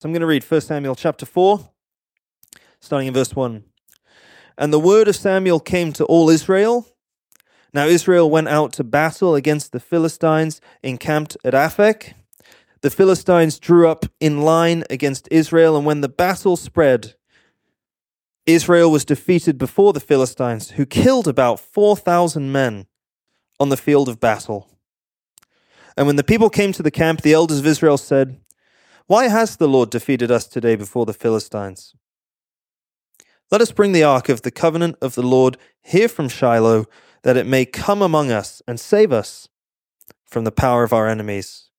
So I'm going to read 1 Samuel chapter 4, starting in verse 1. And the word of Samuel came to all Israel. Now Israel went out to battle against the Philistines encamped at Aphek. The Philistines drew up in line against Israel, and when the battle spread, Israel was defeated before the Philistines, who killed about 4,000 men on the field of battle. And when the people came to the camp, the elders of Israel said, why has the Lord defeated us today before the Philistines? Let us bring the ark of the covenant of the Lord here from Shiloh, that it may come among us and save us from the power of our enemies.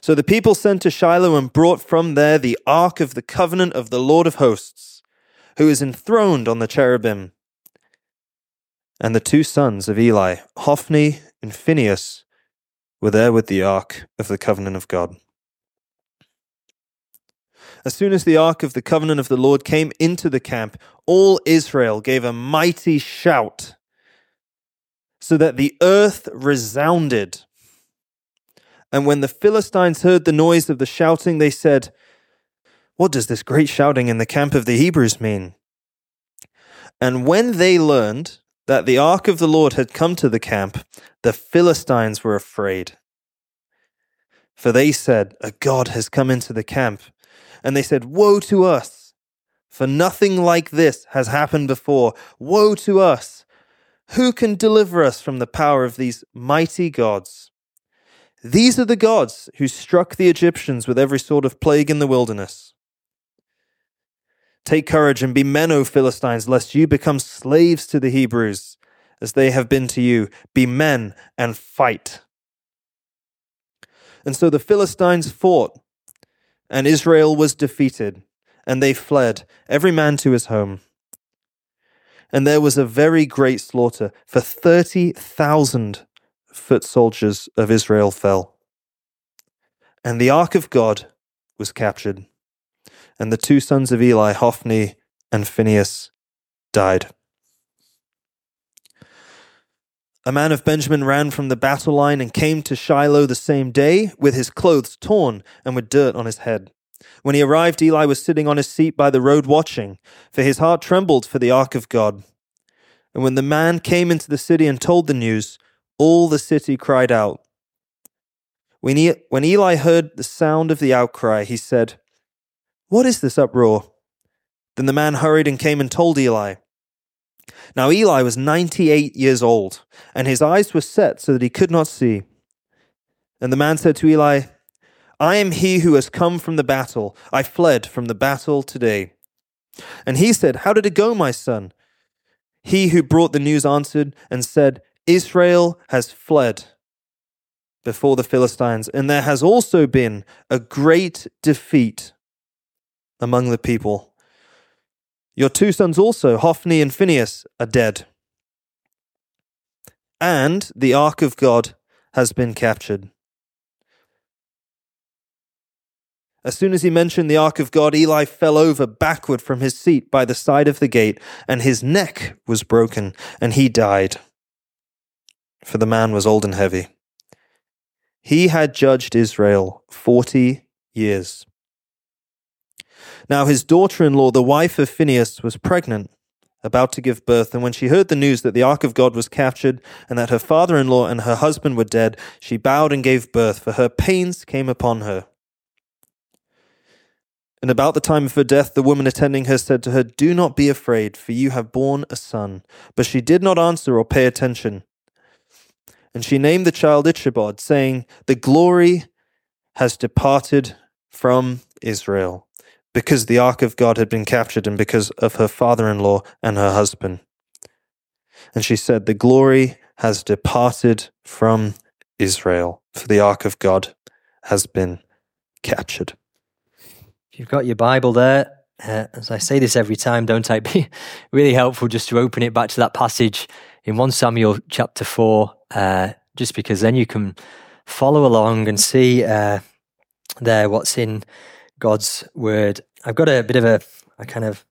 So the people sent to Shiloh and brought from there the ark of the covenant of the Lord of hosts, who is enthroned on the cherubim. And the two sons of Eli, Hophni and Phinehas, were there with the ark of the covenant of God. As soon as the ark of the covenant of the Lord came into the camp, all Israel gave a mighty shout, so that the earth resounded. And when the Philistines heard the noise of the shouting, they said, What does this great shouting in the camp of the Hebrews mean? And when they learned that the ark of the Lord had come to the camp, the Philistines were afraid. For they said, A God has come into the camp and they said, Woe to us, for nothing like this has happened before. Woe to us! Who can deliver us from the power of these mighty gods? These are the gods who struck the Egyptians with every sort of plague in the wilderness. Take courage and be men, O Philistines, lest you become slaves to the Hebrews, as they have been to you. Be men and fight. And so the Philistines fought and Israel was defeated, and they fled, every man to his home. And there was a very great slaughter, for 30,000 foot soldiers of Israel fell. And the ark of God was captured, and the two sons of Eli, Hophni and Phinehas, died. A man of Benjamin ran from the battle line and came to Shiloh the same day with his clothes torn and with dirt on his head. When he arrived, Eli was sitting on his seat by the road watching, for his heart trembled for the ark of God. And when the man came into the city and told the news, all the city cried out. When, he, when Eli heard the sound of the outcry, he said, What is this uproar? Then the man hurried and came and told Eli. Now Eli was 98 years old, and his eyes were set so that he could not see. And the man said to Eli, I am he who has come from the battle. I fled from the battle today. And he said, How did it go, my son? He who brought the news answered and said, Israel has fled before the Philistines, and there has also been a great defeat among the people. Your two sons also, Hophni and Phinehas, are dead. And the ark of God has been captured. As soon as he mentioned the ark of God, Eli fell over backward from his seat by the side of the gate, and his neck was broken, and he died. For the man was old and heavy. He had judged Israel forty years. Now his daughter in law, the wife of Phinehas, was pregnant, about to give birth, and when she heard the news that the ark of God was captured, and that her father in law and her husband were dead, she bowed and gave birth, for her pains came upon her. And about the time of her death, the woman attending her said to her, Do not be afraid, for you have borne a son. But she did not answer or pay attention. And she named the child Ichabod, saying, The glory has departed from Israel because the ark of God had been captured and because of her father in law and her husband. And she said, The glory has departed from Israel, for the ark of God has been captured. If you've got your Bible there, uh, as I say this every time, don't I? Be really helpful just to open it back to that passage in 1 Samuel chapter 4, uh, just because then you can follow along and see uh, there what's in God's word. I've got a bit of a, a kind of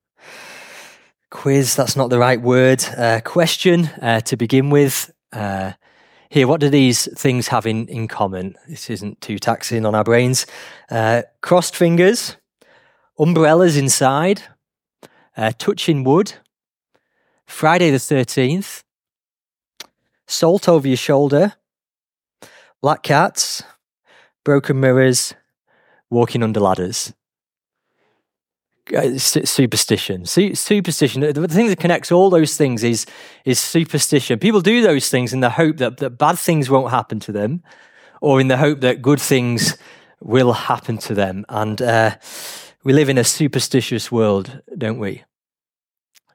quiz, that's not the right word, uh, question uh, to begin with. Uh, here, what do these things have in, in common? This isn't too taxing on our brains. Uh, crossed fingers, umbrellas inside, uh, touching wood, Friday the 13th, salt over your shoulder, black cats, broken mirrors, walking under ladders. Uh, superstition. Superstition the thing that connects all those things is is superstition. People do those things in the hope that, that bad things won't happen to them or in the hope that good things will happen to them. And uh, we live in a superstitious world don't we?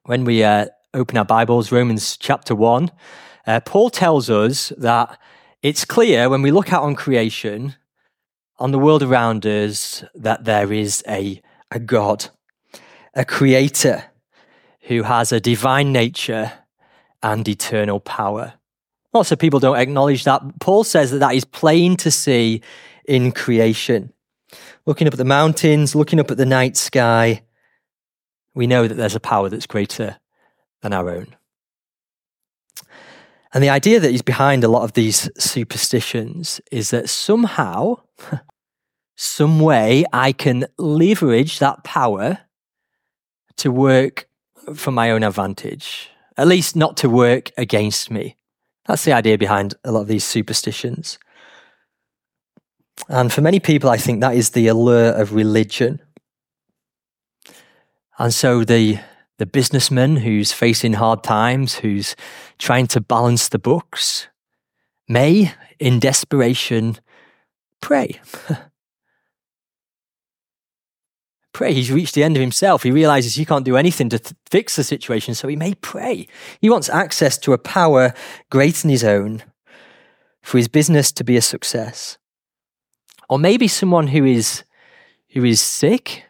When we uh, open our bibles romans chapter 1 uh, paul tells us that it's clear when we look out on creation on the world around us that there is a, a god a creator who has a divine nature and eternal power. Lots of people don't acknowledge that. Paul says that that is plain to see in creation. Looking up at the mountains, looking up at the night sky, we know that there's a power that's greater than our own. And the idea that is behind a lot of these superstitions is that somehow, some way, I can leverage that power to work for my own advantage, at least not to work against me. That's the idea behind a lot of these superstitions. And for many people, I think that is the allure of religion. And so the the businessman who's facing hard times, who's trying to balance the books, may, in desperation, pray. pray. He's reached the end of himself. He realizes he can't do anything to th- fix the situation, so he may pray. He wants access to a power greater than his own for his business to be a success. Or maybe someone who is who is sick,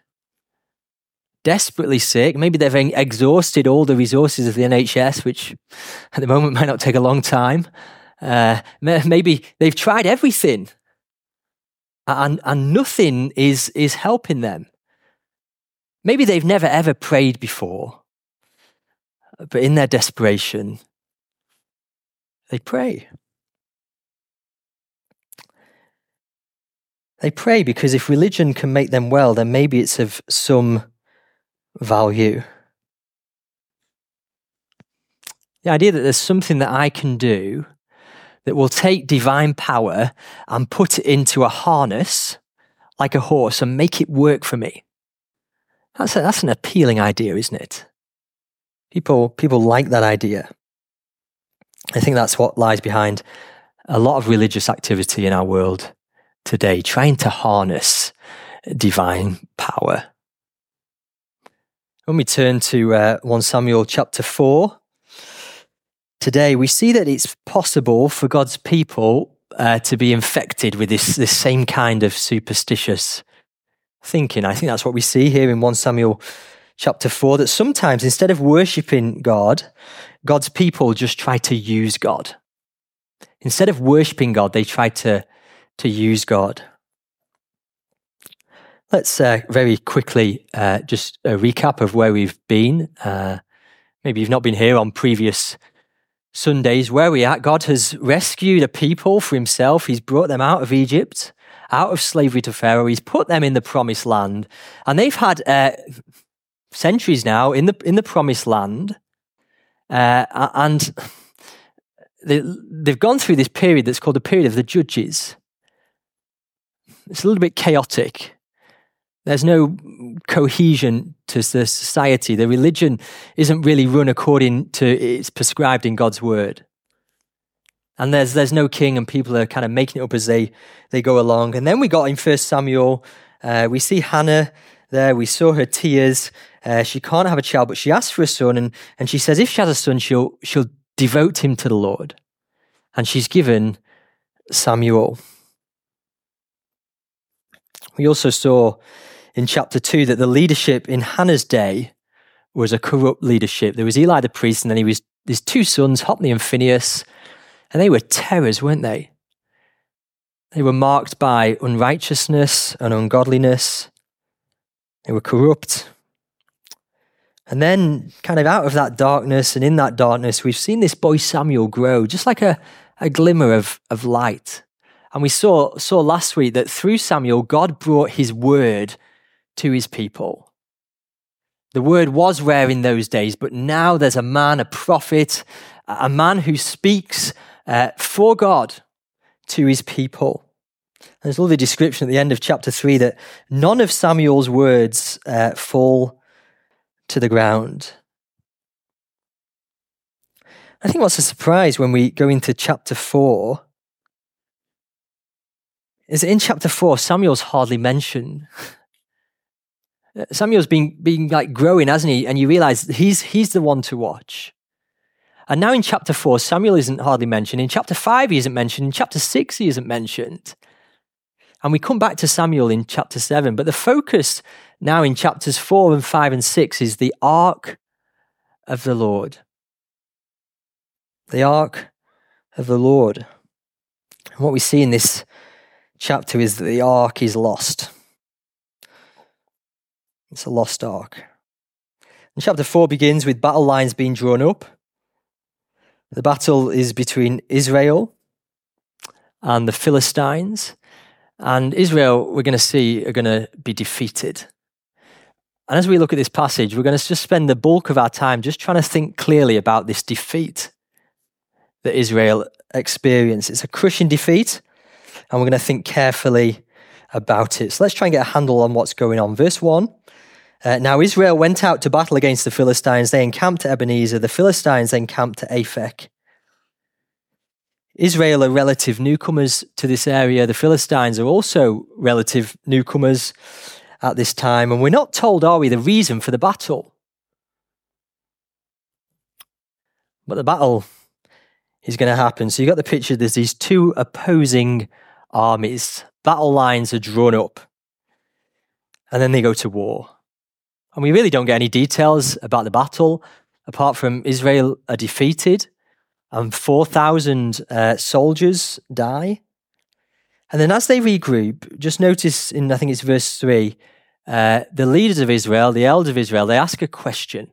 desperately sick. Maybe they've exhausted all the resources of the NHS, which at the moment might not take a long time. Uh, maybe they've tried everything, and and nothing is is helping them. Maybe they've never ever prayed before, but in their desperation, they pray. They pray because if religion can make them well, then maybe it's of some value. The idea that there's something that I can do that will take divine power and put it into a harness like a horse and make it work for me. That's, a, that's an appealing idea, isn't it? People, people like that idea. I think that's what lies behind a lot of religious activity in our world today, trying to harness divine power. When we turn to uh, 1 Samuel chapter 4, today we see that it's possible for God's people uh, to be infected with this, this same kind of superstitious thinking. I think that's what we see here in 1 Samuel chapter 4 that sometimes instead of worshipping God, God's people just try to use God. Instead of worshipping God, they try to, to use God. Let's uh, very quickly uh, just a recap of where we've been. Uh, maybe you've not been here on previous Sundays. Where we at? God has rescued a people for himself. He's brought them out of Egypt out of slavery to Pharaoh. He's put them in the promised land. And they've had uh, centuries now in the, in the promised land. Uh, and they, they've gone through this period that's called the period of the judges. It's a little bit chaotic. There's no cohesion to the society. The religion isn't really run according to it's prescribed in God's word and there's there's no king, and people are kind of making it up as they they go along. And then we got in First Samuel, uh, we see Hannah there. We saw her tears. Uh, she can't have a child, but she asks for a son, and and she says if she has a son, she'll she'll devote him to the Lord, and she's given Samuel. We also saw in chapter two that the leadership in Hannah's day was a corrupt leadership. There was Eli the priest, and then he was his two sons, Hophni and Phinehas. And they were terrors, weren't they? They were marked by unrighteousness and ungodliness. They were corrupt. And then, kind of out of that darkness and in that darkness, we've seen this boy Samuel grow, just like a, a glimmer of, of light. And we saw, saw last week that through Samuel, God brought his word to his people. The word was rare in those days, but now there's a man, a prophet, a man who speaks uh, for God to his people. There's a lovely description at the end of chapter 3 that none of Samuel's words uh, fall to the ground. I think what's a surprise when we go into chapter 4 is that in chapter 4, Samuel's hardly mentioned. Samuel's been, been like growing, hasn't he? And you realize he's, he's the one to watch. And now in chapter 4, Samuel isn't hardly mentioned. In chapter 5, he isn't mentioned. In chapter 6, he isn't mentioned. And we come back to Samuel in chapter 7. But the focus now in chapters 4 and 5 and 6 is the ark of the Lord. The ark of the Lord. And what we see in this chapter is that the ark is lost. It's a lost ark. And chapter 4 begins with battle lines being drawn up. The battle is between Israel and the Philistines. And Israel, we're going to see, are going to be defeated. And as we look at this passage, we're going to just spend the bulk of our time just trying to think clearly about this defeat that Israel experienced. It's a crushing defeat, and we're going to think carefully about it. So let's try and get a handle on what's going on. Verse 1 uh, Now Israel went out to battle against the Philistines. They encamped at Ebenezer. The Philistines encamped at Aphek. Israel are relative newcomers to this area. The Philistines are also relative newcomers at this time. And we're not told, are we, the reason for the battle? But the battle is going to happen. So you've got the picture there's these two opposing armies. Battle lines are drawn up. And then they go to war. And we really don't get any details about the battle, apart from Israel are defeated and 4,000 uh, soldiers die. And then as they regroup, just notice in, I think it's verse 3, uh, the leaders of Israel, the elders of Israel, they ask a question.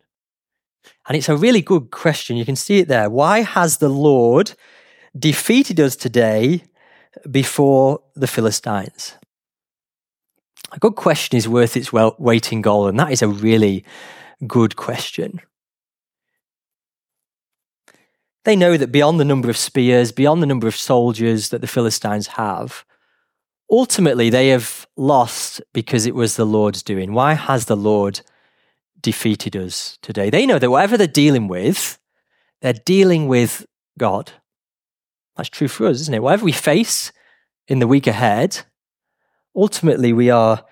And it's a really good question. You can see it there. Why has the Lord defeated us today before the Philistines? A good question is worth its weight in gold, and that is a really good question. They know that beyond the number of spears, beyond the number of soldiers that the Philistines have, ultimately they have lost because it was the Lord's doing. Why has the Lord defeated us today? They know that whatever they're dealing with, they're dealing with God. That's true for us, isn't it? Whatever we face in the week ahead, ultimately we are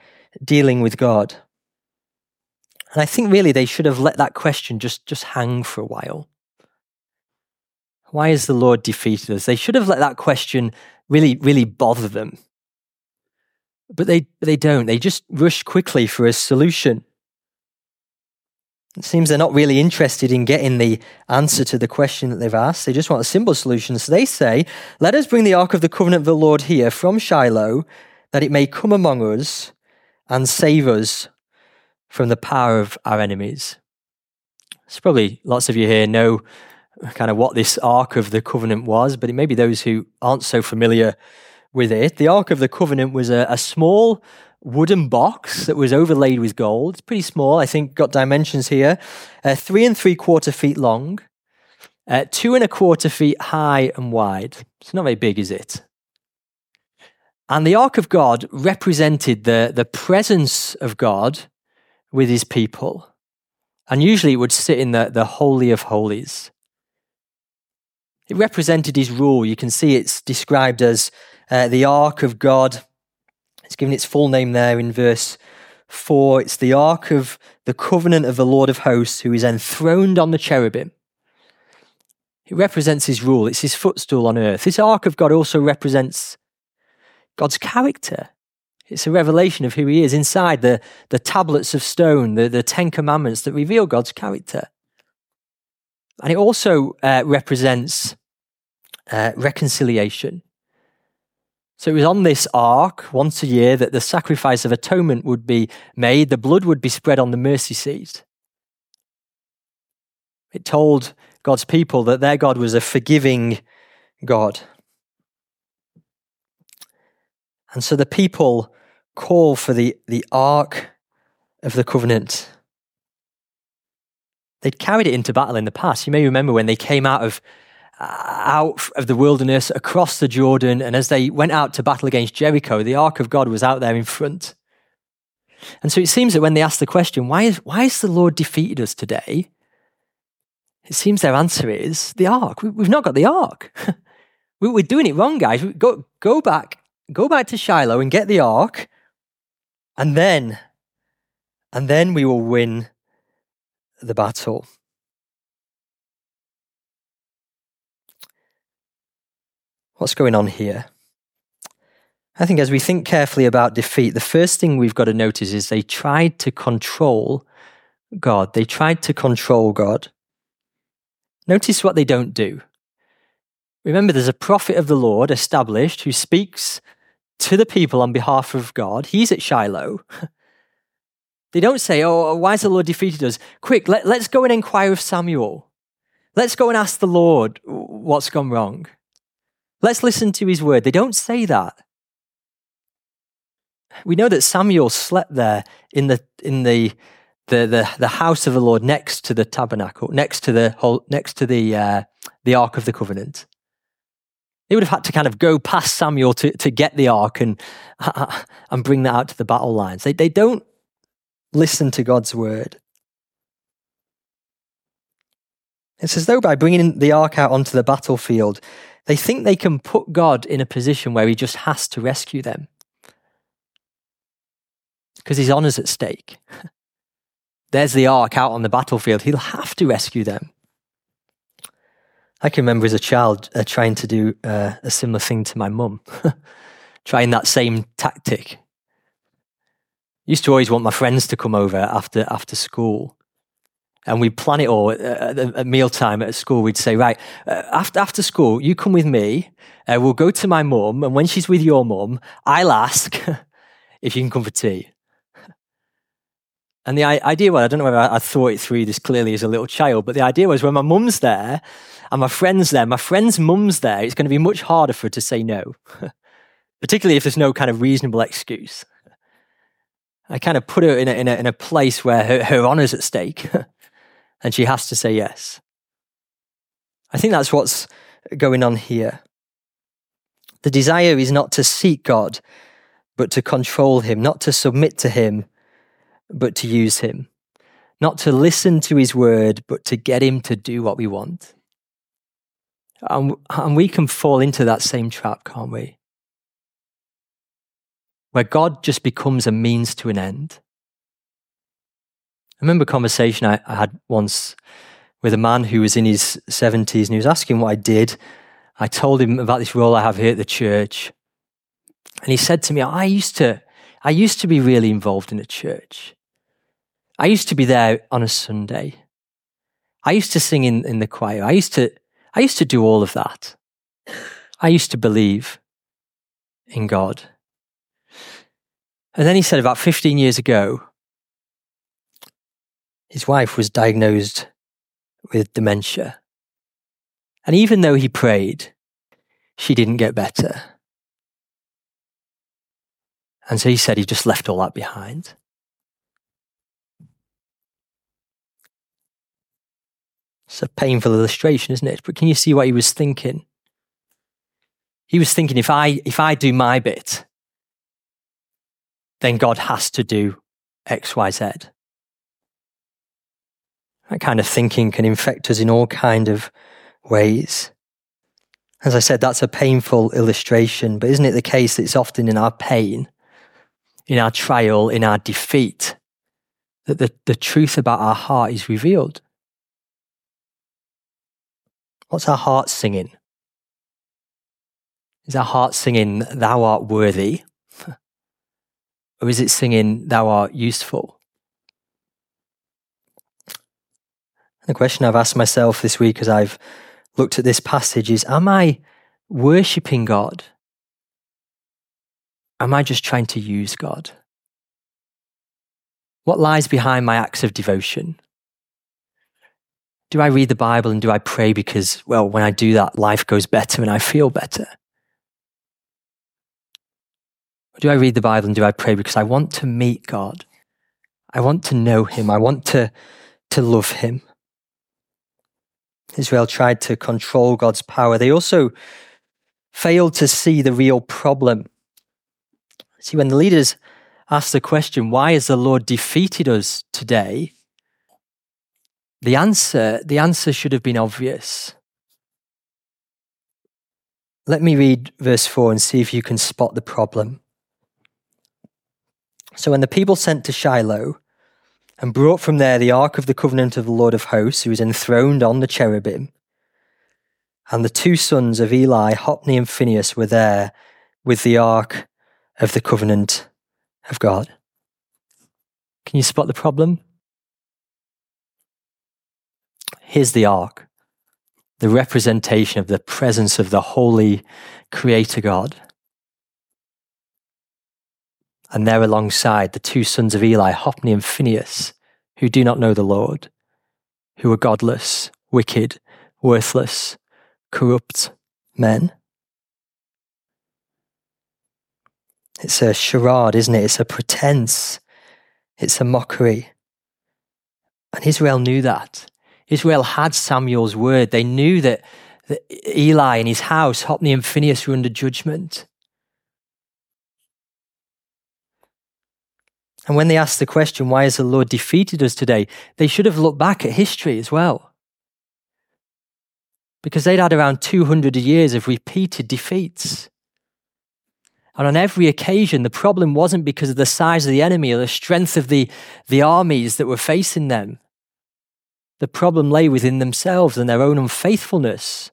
dealing with God. And I think really they should have let that question just, just hang for a while. Why has the Lord defeated us? They should have let that question really, really bother them. But they, they don't. They just rush quickly for a solution. It seems they're not really interested in getting the answer to the question that they've asked. They just want a simple solution. So they say, Let us bring the ark of the covenant of the Lord here from Shiloh, that it may come among us and save us from the power of our enemies. There's probably lots of you here know kind of what this Ark of the Covenant was, but it may be those who aren't so familiar with it. The Ark of the Covenant was a, a small wooden box that was overlaid with gold. It's pretty small, I think, got dimensions here. Uh, three and three quarter feet long, uh, two and a quarter feet high and wide. It's not very big, is it? And the Ark of God represented the, the presence of God with his people. And usually it would sit in the, the Holy of Holies. It represented his rule. You can see it's described as uh, the Ark of God. It's given its full name there in verse 4. It's the Ark of the covenant of the Lord of hosts who is enthroned on the cherubim. It represents his rule, it's his footstool on earth. This Ark of God also represents God's character. It's a revelation of who he is inside the, the tablets of stone, the, the Ten Commandments that reveal God's character. And it also uh, represents uh, reconciliation. So it was on this ark once a year that the sacrifice of atonement would be made, the blood would be spread on the mercy seat. It told God's people that their God was a forgiving God. And so the people call for the, the Ark of the Covenant. They'd carried it into battle in the past. You may remember when they came out of uh, out of the wilderness across the Jordan, and as they went out to battle against Jericho, the Ark of God was out there in front. And so it seems that when they ask the question, why is, why has the Lord defeated us today? It seems their answer is the Ark. We've not got the Ark. We're doing it wrong, guys. Go, go back, go back to Shiloh and get the Ark, and then, and then we will win the battle. What's going on here? I think as we think carefully about defeat, the first thing we've got to notice is they tried to control God. They tried to control God. Notice what they don't do. Remember, there's a prophet of the Lord established who speaks to the people on behalf of God. He's at Shiloh. They don't say, Oh, why has the Lord defeated us? Quick, let, let's go and inquire of Samuel. Let's go and ask the Lord what's gone wrong. Let's listen to his word. They don't say that. We know that Samuel slept there in the in the the the, the house of the Lord next to the tabernacle, next to the whole, next to the uh, the ark of the covenant. They would have had to kind of go past Samuel to, to get the ark and and bring that out to the battle lines. They they don't listen to God's word. It's as though by bringing the ark out onto the battlefield, they think they can put God in a position where he just has to rescue them. Because his honor's at stake. There's the ark out on the battlefield. He'll have to rescue them. I can remember as a child uh, trying to do uh, a similar thing to my mum, trying that same tactic. Used to always want my friends to come over after after school, and we'd plan it all at, at mealtime at school. We'd say, right, uh, after, after school, you come with me. Uh, we'll go to my mum. And when she's with your mum, I'll ask if you can come for tea. And the idea was, I don't know whether I thought it through this clearly as a little child, but the idea was when my mum's there and my friend's there, my friend's mum's there, it's going to be much harder for her to say no, particularly if there's no kind of reasonable excuse. I kind of put her in a, in a, in a place where her, her honor's at stake. and she has to say yes. I think that's what's going on here. The desire is not to seek God, but to control Him, not to submit to Him, but to use Him, not to listen to His word, but to get Him to do what we want. And, and we can fall into that same trap, can't we? Where God just becomes a means to an end. I remember a conversation I, I had once with a man who was in his 70s and he was asking what I did. I told him about this role I have here at the church. And he said to me, I used to, I used to be really involved in the church. I used to be there on a Sunday. I used to sing in, in the choir. I used to, I used to do all of that. I used to believe in God. And then he said about 15 years ago, his wife was diagnosed with dementia. And even though he prayed, she didn't get better. And so he said he just left all that behind. It's a painful illustration, isn't it? But can you see what he was thinking? He was thinking if I if I do my bit, then God has to do X, Y, Z. That kind of thinking can infect us in all kind of ways. As I said, that's a painful illustration, but isn't it the case that it's often in our pain, in our trial, in our defeat, that the, the truth about our heart is revealed? What's our heart singing? Is our heart singing, Thou art worthy? or is it singing, Thou art useful? The question I've asked myself this week as I've looked at this passage is Am I worshipping God? Am I just trying to use God? What lies behind my acts of devotion? Do I read the Bible and do I pray because, well, when I do that, life goes better and I feel better? Or do I read the Bible and do I pray because I want to meet God? I want to know Him. I want to, to love Him. Israel tried to control God's power. They also failed to see the real problem. See, when the leaders asked the question, why has the Lord defeated us today? The answer, the answer should have been obvious. Let me read verse 4 and see if you can spot the problem. So when the people sent to Shiloh and brought from there the ark of the covenant of the Lord of hosts, who was enthroned on the cherubim, and the two sons of Eli, Hophni and Phinehas, were there with the ark of the covenant of God. Can you spot the problem? Here's the ark, the representation of the presence of the holy creator God. And there alongside the two sons of Eli, Hophni and Phinehas, who do not know the Lord, who are godless, wicked, worthless, corrupt men. It's a charade, isn't it? It's a pretense. It's a mockery. And Israel knew that. Israel had Samuel's word. They knew that, that Eli and his house, Hophni and Phinehas, were under judgment. And when they asked the question, why has the Lord defeated us today? They should have looked back at history as well. Because they'd had around 200 years of repeated defeats. And on every occasion, the problem wasn't because of the size of the enemy or the strength of the, the armies that were facing them. The problem lay within themselves and their own unfaithfulness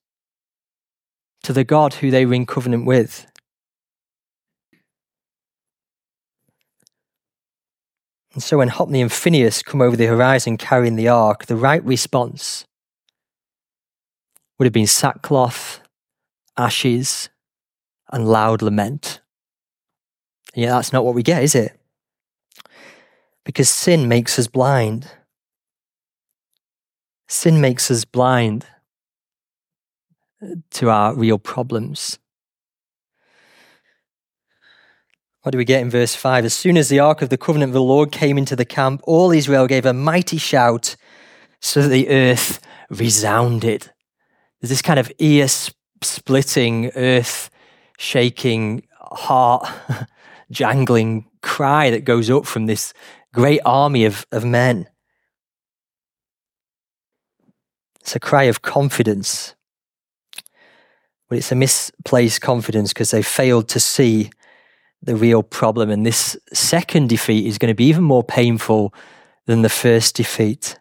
to the God who they were in covenant with. And so when Hophni and Phinehas come over the horizon carrying the ark, the right response would have been sackcloth, ashes, and loud lament. And yet that's not what we get, is it? Because sin makes us blind. Sin makes us blind uh, to our real problems. What do we get in verse 5? As soon as the ark of the covenant of the Lord came into the camp, all Israel gave a mighty shout so that the earth resounded. There's this kind of ear splitting, earth shaking, heart jangling cry that goes up from this great army of, of men. It's a cry of confidence. But it's a misplaced confidence because they failed to see the real problem. And this second defeat is going to be even more painful than the first defeat.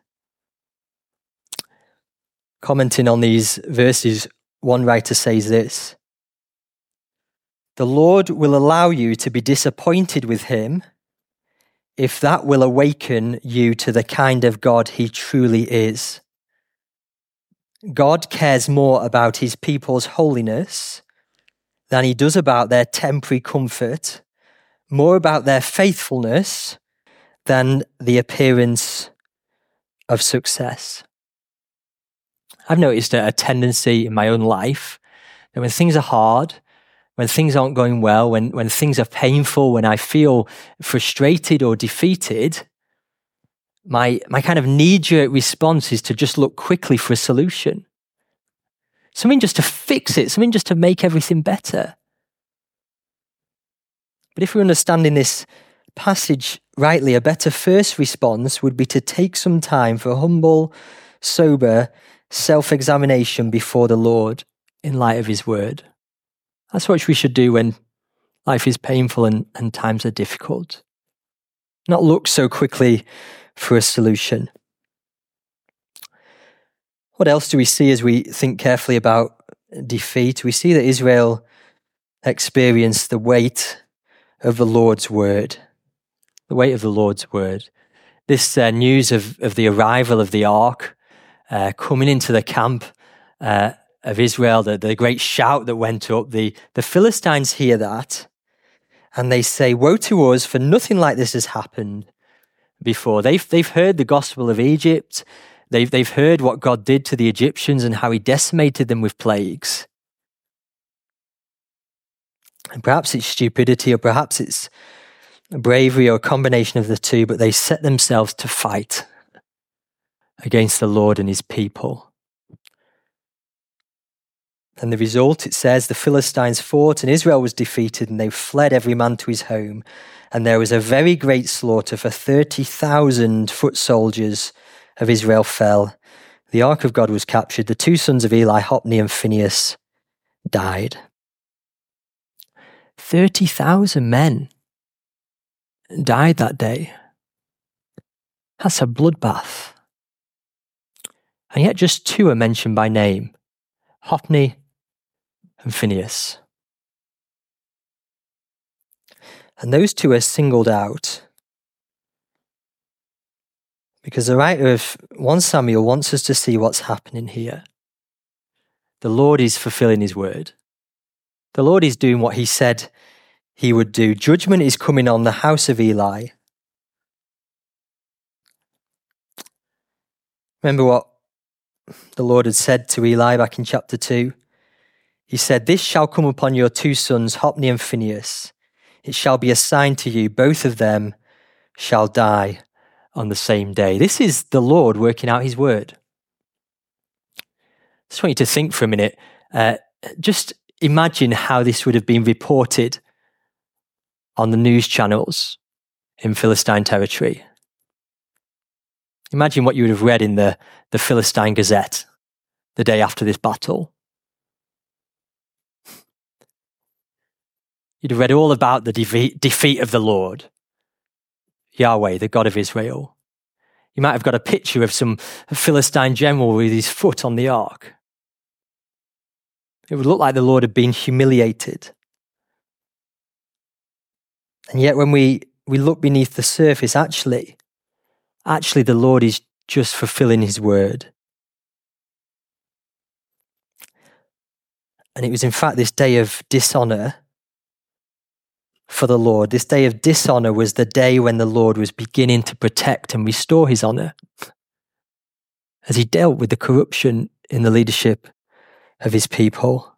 Commenting on these verses, one writer says this The Lord will allow you to be disappointed with Him if that will awaken you to the kind of God He truly is. God cares more about his people's holiness than he does about their temporary comfort, more about their faithfulness than the appearance of success. I've noticed a tendency in my own life that when things are hard, when things aren't going well, when, when things are painful, when I feel frustrated or defeated, my, my kind of knee jerk response is to just look quickly for a solution. Something just to fix it, something just to make everything better. But if we're understanding this passage rightly, a better first response would be to take some time for humble, sober self examination before the Lord in light of His word. That's what we should do when life is painful and, and times are difficult. Not look so quickly for a solution. What else do we see as we think carefully about defeat? We see that Israel experienced the weight of the Lord's word. The weight of the Lord's word. This uh, news of, of the arrival of the ark uh, coming into the camp uh, of Israel, the, the great shout that went up, the, the Philistines hear that and they say, Woe to us, for nothing like this has happened before. They've, they've heard the gospel of Egypt. They've, they've heard what God did to the Egyptians and how he decimated them with plagues. And perhaps it's stupidity or perhaps it's bravery or a combination of the two, but they set themselves to fight against the Lord and his people. And the result, it says, the Philistines fought and Israel was defeated and they fled every man to his home. And there was a very great slaughter, for 30,000 foot soldiers of Israel fell. The ark of God was captured. The two sons of Eli, Hophni and Phinehas, died. 30,000 men died that day. That's a bloodbath. And yet just two are mentioned by name Hophni and Phinehas. And those two are singled out because the writer of 1 Samuel wants us to see what's happening here. The Lord is fulfilling his word. The Lord is doing what he said he would do. Judgment is coming on the house of Eli. Remember what the Lord had said to Eli back in chapter 2? He said, This shall come upon your two sons, Hophni and Phinehas. It shall be a sign to you, both of them shall die on the same day. This is the Lord working out his word. I just want you to think for a minute. Uh, just imagine how this would have been reported on the news channels in Philistine territory. Imagine what you would have read in the, the Philistine Gazette the day after this battle. You'd read all about the defeat, defeat of the Lord, Yahweh, the God of Israel. You might have got a picture of some Philistine general with his foot on the ark. It would look like the Lord had been humiliated. And yet, when we, we look beneath the surface, actually, actually, the Lord is just fulfilling his word. And it was, in fact, this day of dishonor for the Lord. This day of dishonor was the day when the Lord was beginning to protect and restore his honor as he dealt with the corruption in the leadership of his people.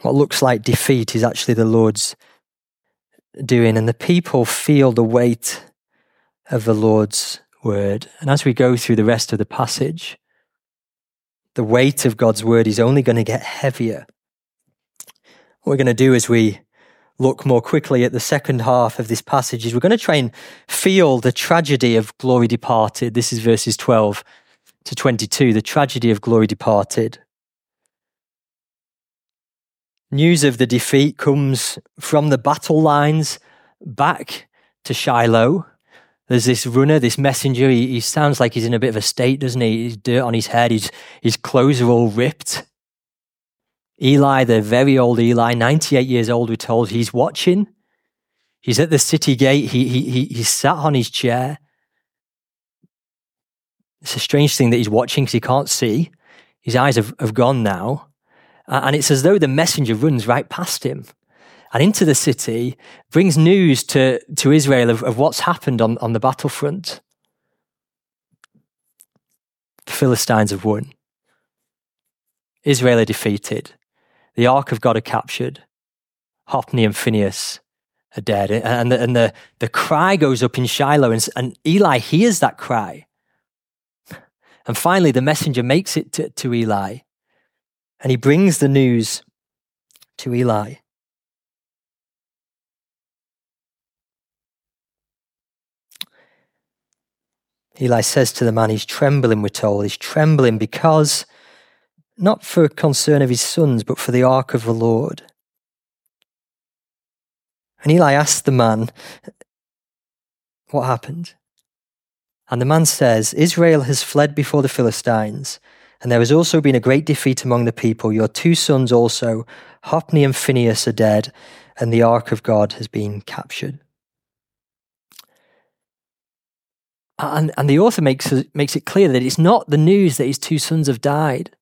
What looks like defeat is actually the Lord's doing, and the people feel the weight of the Lord's word. And as we go through the rest of the passage, the weight of God's word is only going to get heavier what we're going to do as we look more quickly at the second half of this passage is we're going to try and feel the tragedy of glory departed. This is verses 12 to 22, the tragedy of glory departed. News of the defeat comes from the battle lines back to Shiloh. There's this runner, this messenger. He, he sounds like he's in a bit of a state, doesn't he? He's dirt on his head. His, his clothes are all ripped. Eli, the very old Eli, 98 years old, we're told, he's watching. He's at the city gate. He, he, he, he's sat on his chair. It's a strange thing that he's watching because he can't see. His eyes have, have gone now. And it's as though the messenger runs right past him and into the city, brings news to, to Israel of, of what's happened on, on the battlefront. The Philistines have won. Israel are defeated the ark of God are captured. Hophni and Phinehas are dead. And the, and the, the cry goes up in Shiloh, and, and Eli hears that cry. And finally, the messenger makes it to, to Eli, and he brings the news to Eli. Eli says to the man, he's trembling, we're told. He's trembling because not for concern of his sons, but for the ark of the Lord. And Eli asked the man, What happened? And the man says, Israel has fled before the Philistines, and there has also been a great defeat among the people. Your two sons also, Hophni and Phinehas, are dead, and the ark of God has been captured. And, and the author makes, makes it clear that it's not the news that his two sons have died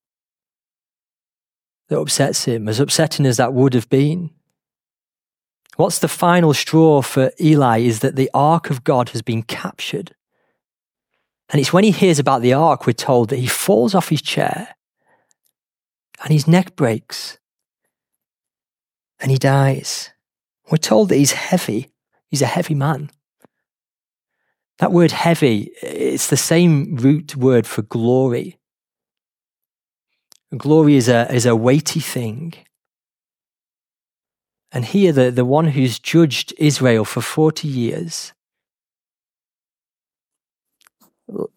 that upsets him, as upsetting as that would have been. What's the final straw for Eli is that the ark of God has been captured. And it's when he hears about the ark, we're told that he falls off his chair and his neck breaks and he dies. We're told that he's heavy. He's a heavy man. That word heavy, it's the same root word for glory. Glory is a, is a weighty thing. And here, the, the one who's judged Israel for 40 years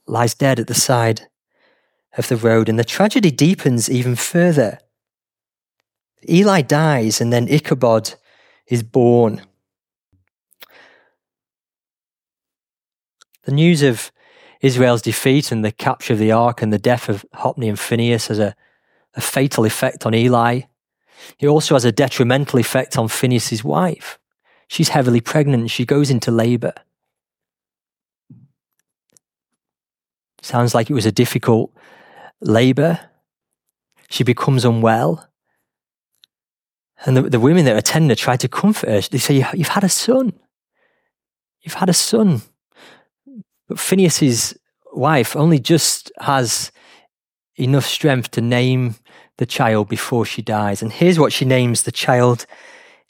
lies dead at the side of the road. And the tragedy deepens even further. Eli dies, and then Ichabod is born. The news of Israel's defeat and the capture of the ark and the death of Hophni and Phinehas has a, a fatal effect on Eli. It also has a detrimental effect on Phinehas's wife. She's heavily pregnant. She goes into labor. Sounds like it was a difficult labor. She becomes unwell. And the, the women that attend her try to comfort her. They say, You've had a son. You've had a son. But Phinehas's wife only just has enough strength to name the child before she dies. And here's what she names the child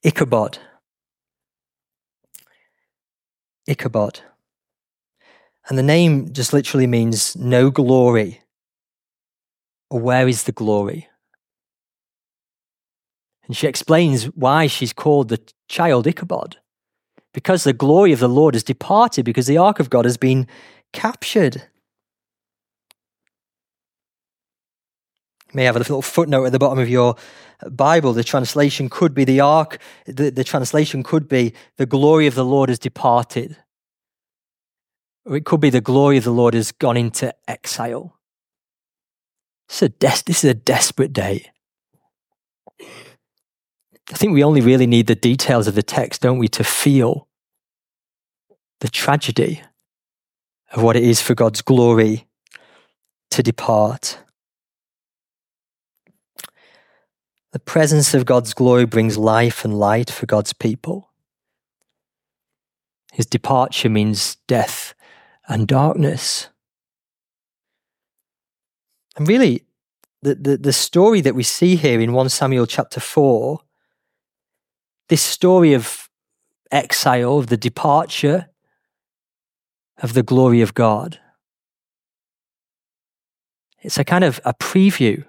Ichabod. Ichabod. And the name just literally means no glory. Or where is the glory? And she explains why she's called the child Ichabod. Because the glory of the Lord has departed, because the ark of God has been captured. May have a little footnote at the bottom of your Bible. The translation could be the ark, the, the translation could be the glory of the Lord has departed. Or it could be the glory of the Lord has gone into exile. This is a, des- this is a desperate day. I think we only really need the details of the text, don't we, to feel the tragedy of what it is for God's glory to depart. The presence of God's glory brings life and light for God's people. His departure means death and darkness. And really, the, the, the story that we see here in 1 Samuel chapter 4, this story of exile, of the departure of the glory of God, it's a kind of a preview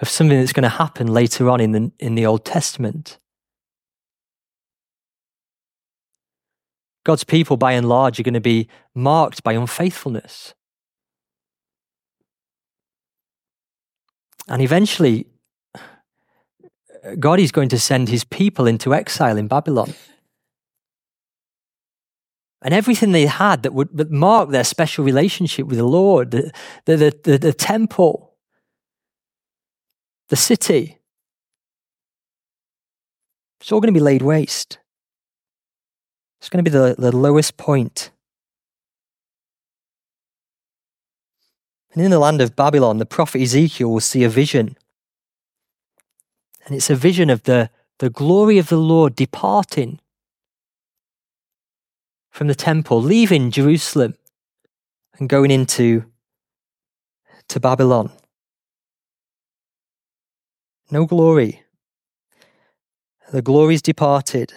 of something that's going to happen later on in the, in the Old Testament. God's people, by and large, are going to be marked by unfaithfulness. And eventually, God is going to send his people into exile in Babylon. And everything they had that would mark their special relationship with the Lord, the, the, the, the temple, the city, it's all going to be laid waste. It's going to be the, the lowest point. And in the land of Babylon, the prophet Ezekiel will see a vision. And it's a vision of the, the glory of the Lord departing from the temple, leaving Jerusalem and going into to Babylon. No glory. The glory's departed.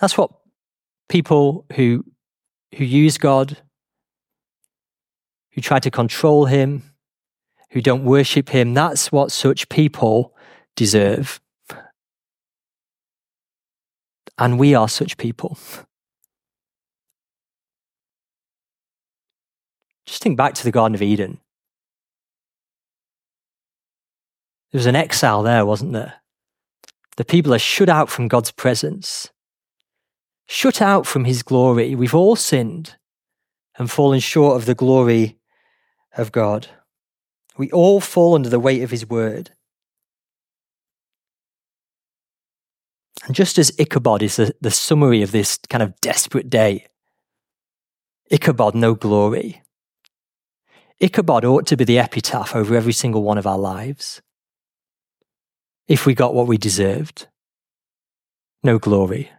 That's what people who who use God, who try to control him, who don't worship him, that's what such people deserve. And we are such people. Just think back to the Garden of Eden. There was an exile there, wasn't there? The people are shut out from God's presence shut out from his glory. We've all sinned and fallen short of the glory of God. We all fall under the weight of his word. And just as Ichabod is the, the summary of this kind of desperate day, Ichabod, no glory. Ichabod ought to be the epitaph over every single one of our lives. If we got what we deserved, no glory.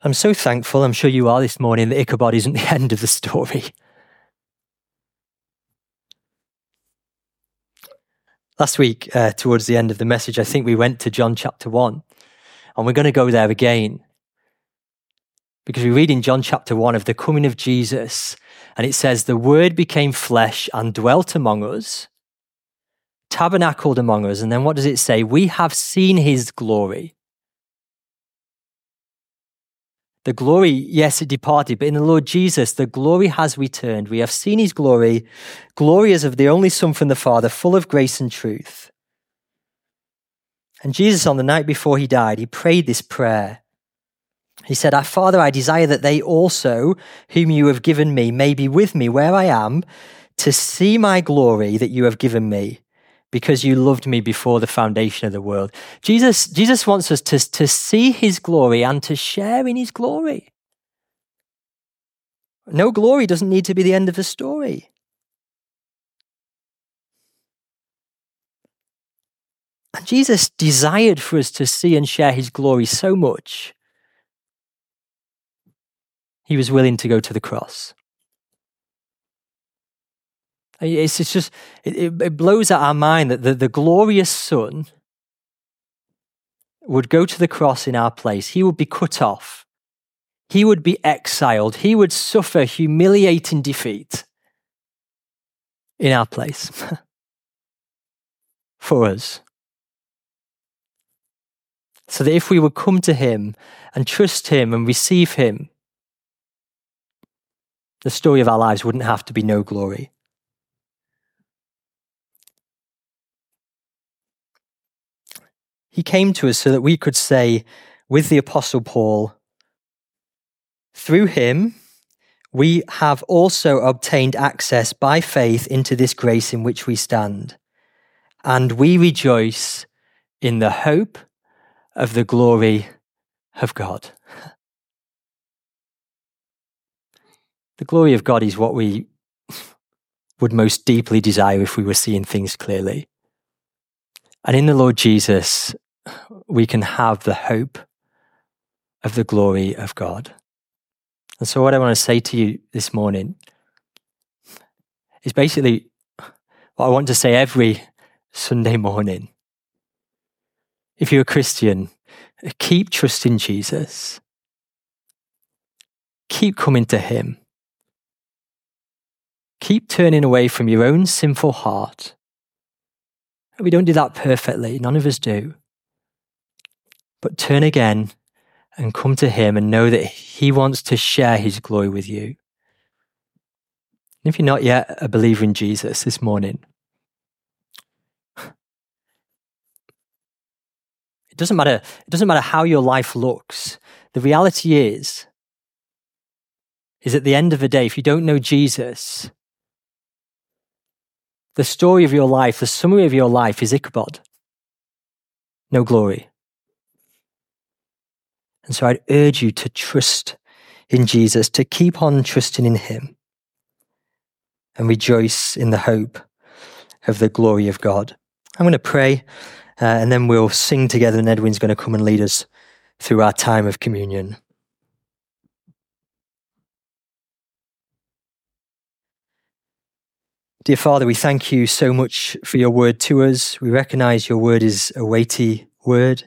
I'm so thankful, I'm sure you are this morning, that Ichabod isn't the end of the story. Last week, uh, towards the end of the message, I think we went to John chapter 1, and we're going to go there again. Because we read in John chapter 1 of the coming of Jesus, and it says, The Word became flesh and dwelt among us, tabernacled among us. And then what does it say? We have seen his glory the glory, yes, it departed, but in the Lord Jesus, the glory has returned. We have seen his glory, glory as of the only Son from the Father, full of grace and truth. And Jesus, on the night before he died, he prayed this prayer. He said, Our Father, I desire that they also, whom you have given me, may be with me where I am, to see my glory that you have given me because you loved me before the foundation of the world. Jesus, Jesus wants us to, to see his glory and to share in his glory. No glory doesn't need to be the end of the story. And Jesus desired for us to see and share his glory so much, he was willing to go to the cross. It's, it's just, it, it blows our mind that the, the glorious Son would go to the cross in our place. He would be cut off. He would be exiled. He would suffer humiliating defeat in our place for us. So that if we would come to Him and trust Him and receive Him, the story of our lives wouldn't have to be no glory. He came to us so that we could say with the Apostle Paul, through him, we have also obtained access by faith into this grace in which we stand. And we rejoice in the hope of the glory of God. The glory of God is what we would most deeply desire if we were seeing things clearly. And in the Lord Jesus, we can have the hope of the glory of God. And so, what I want to say to you this morning is basically what I want to say every Sunday morning. If you're a Christian, keep trusting Jesus, keep coming to Him, keep turning away from your own sinful heart. We don't do that perfectly, none of us do. But turn again and come to Him and know that He wants to share His glory with you. And if you're not yet a believer in Jesus this morning, it doesn't matter, it doesn't matter how your life looks. The reality is, is at the end of the day, if you don't know Jesus, the story of your life, the summary of your life is Ichabod. No glory. And so I'd urge you to trust in Jesus, to keep on trusting in Him and rejoice in the hope of the glory of God. I'm going to pray uh, and then we'll sing together, and Edwin's going to come and lead us through our time of communion. Dear Father, we thank you so much for your word to us. We recognize your word is a weighty word.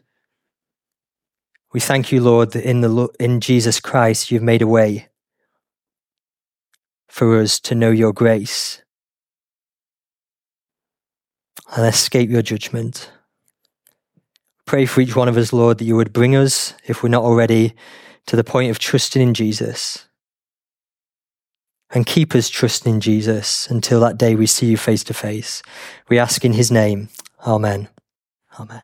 We thank you, Lord, that in, the, in Jesus Christ you've made a way for us to know your grace and escape your judgment. Pray for each one of us, Lord, that you would bring us, if we're not already, to the point of trusting in Jesus. And keep us trusting in Jesus until that day we see you face to face. We ask in his name. Amen. Amen.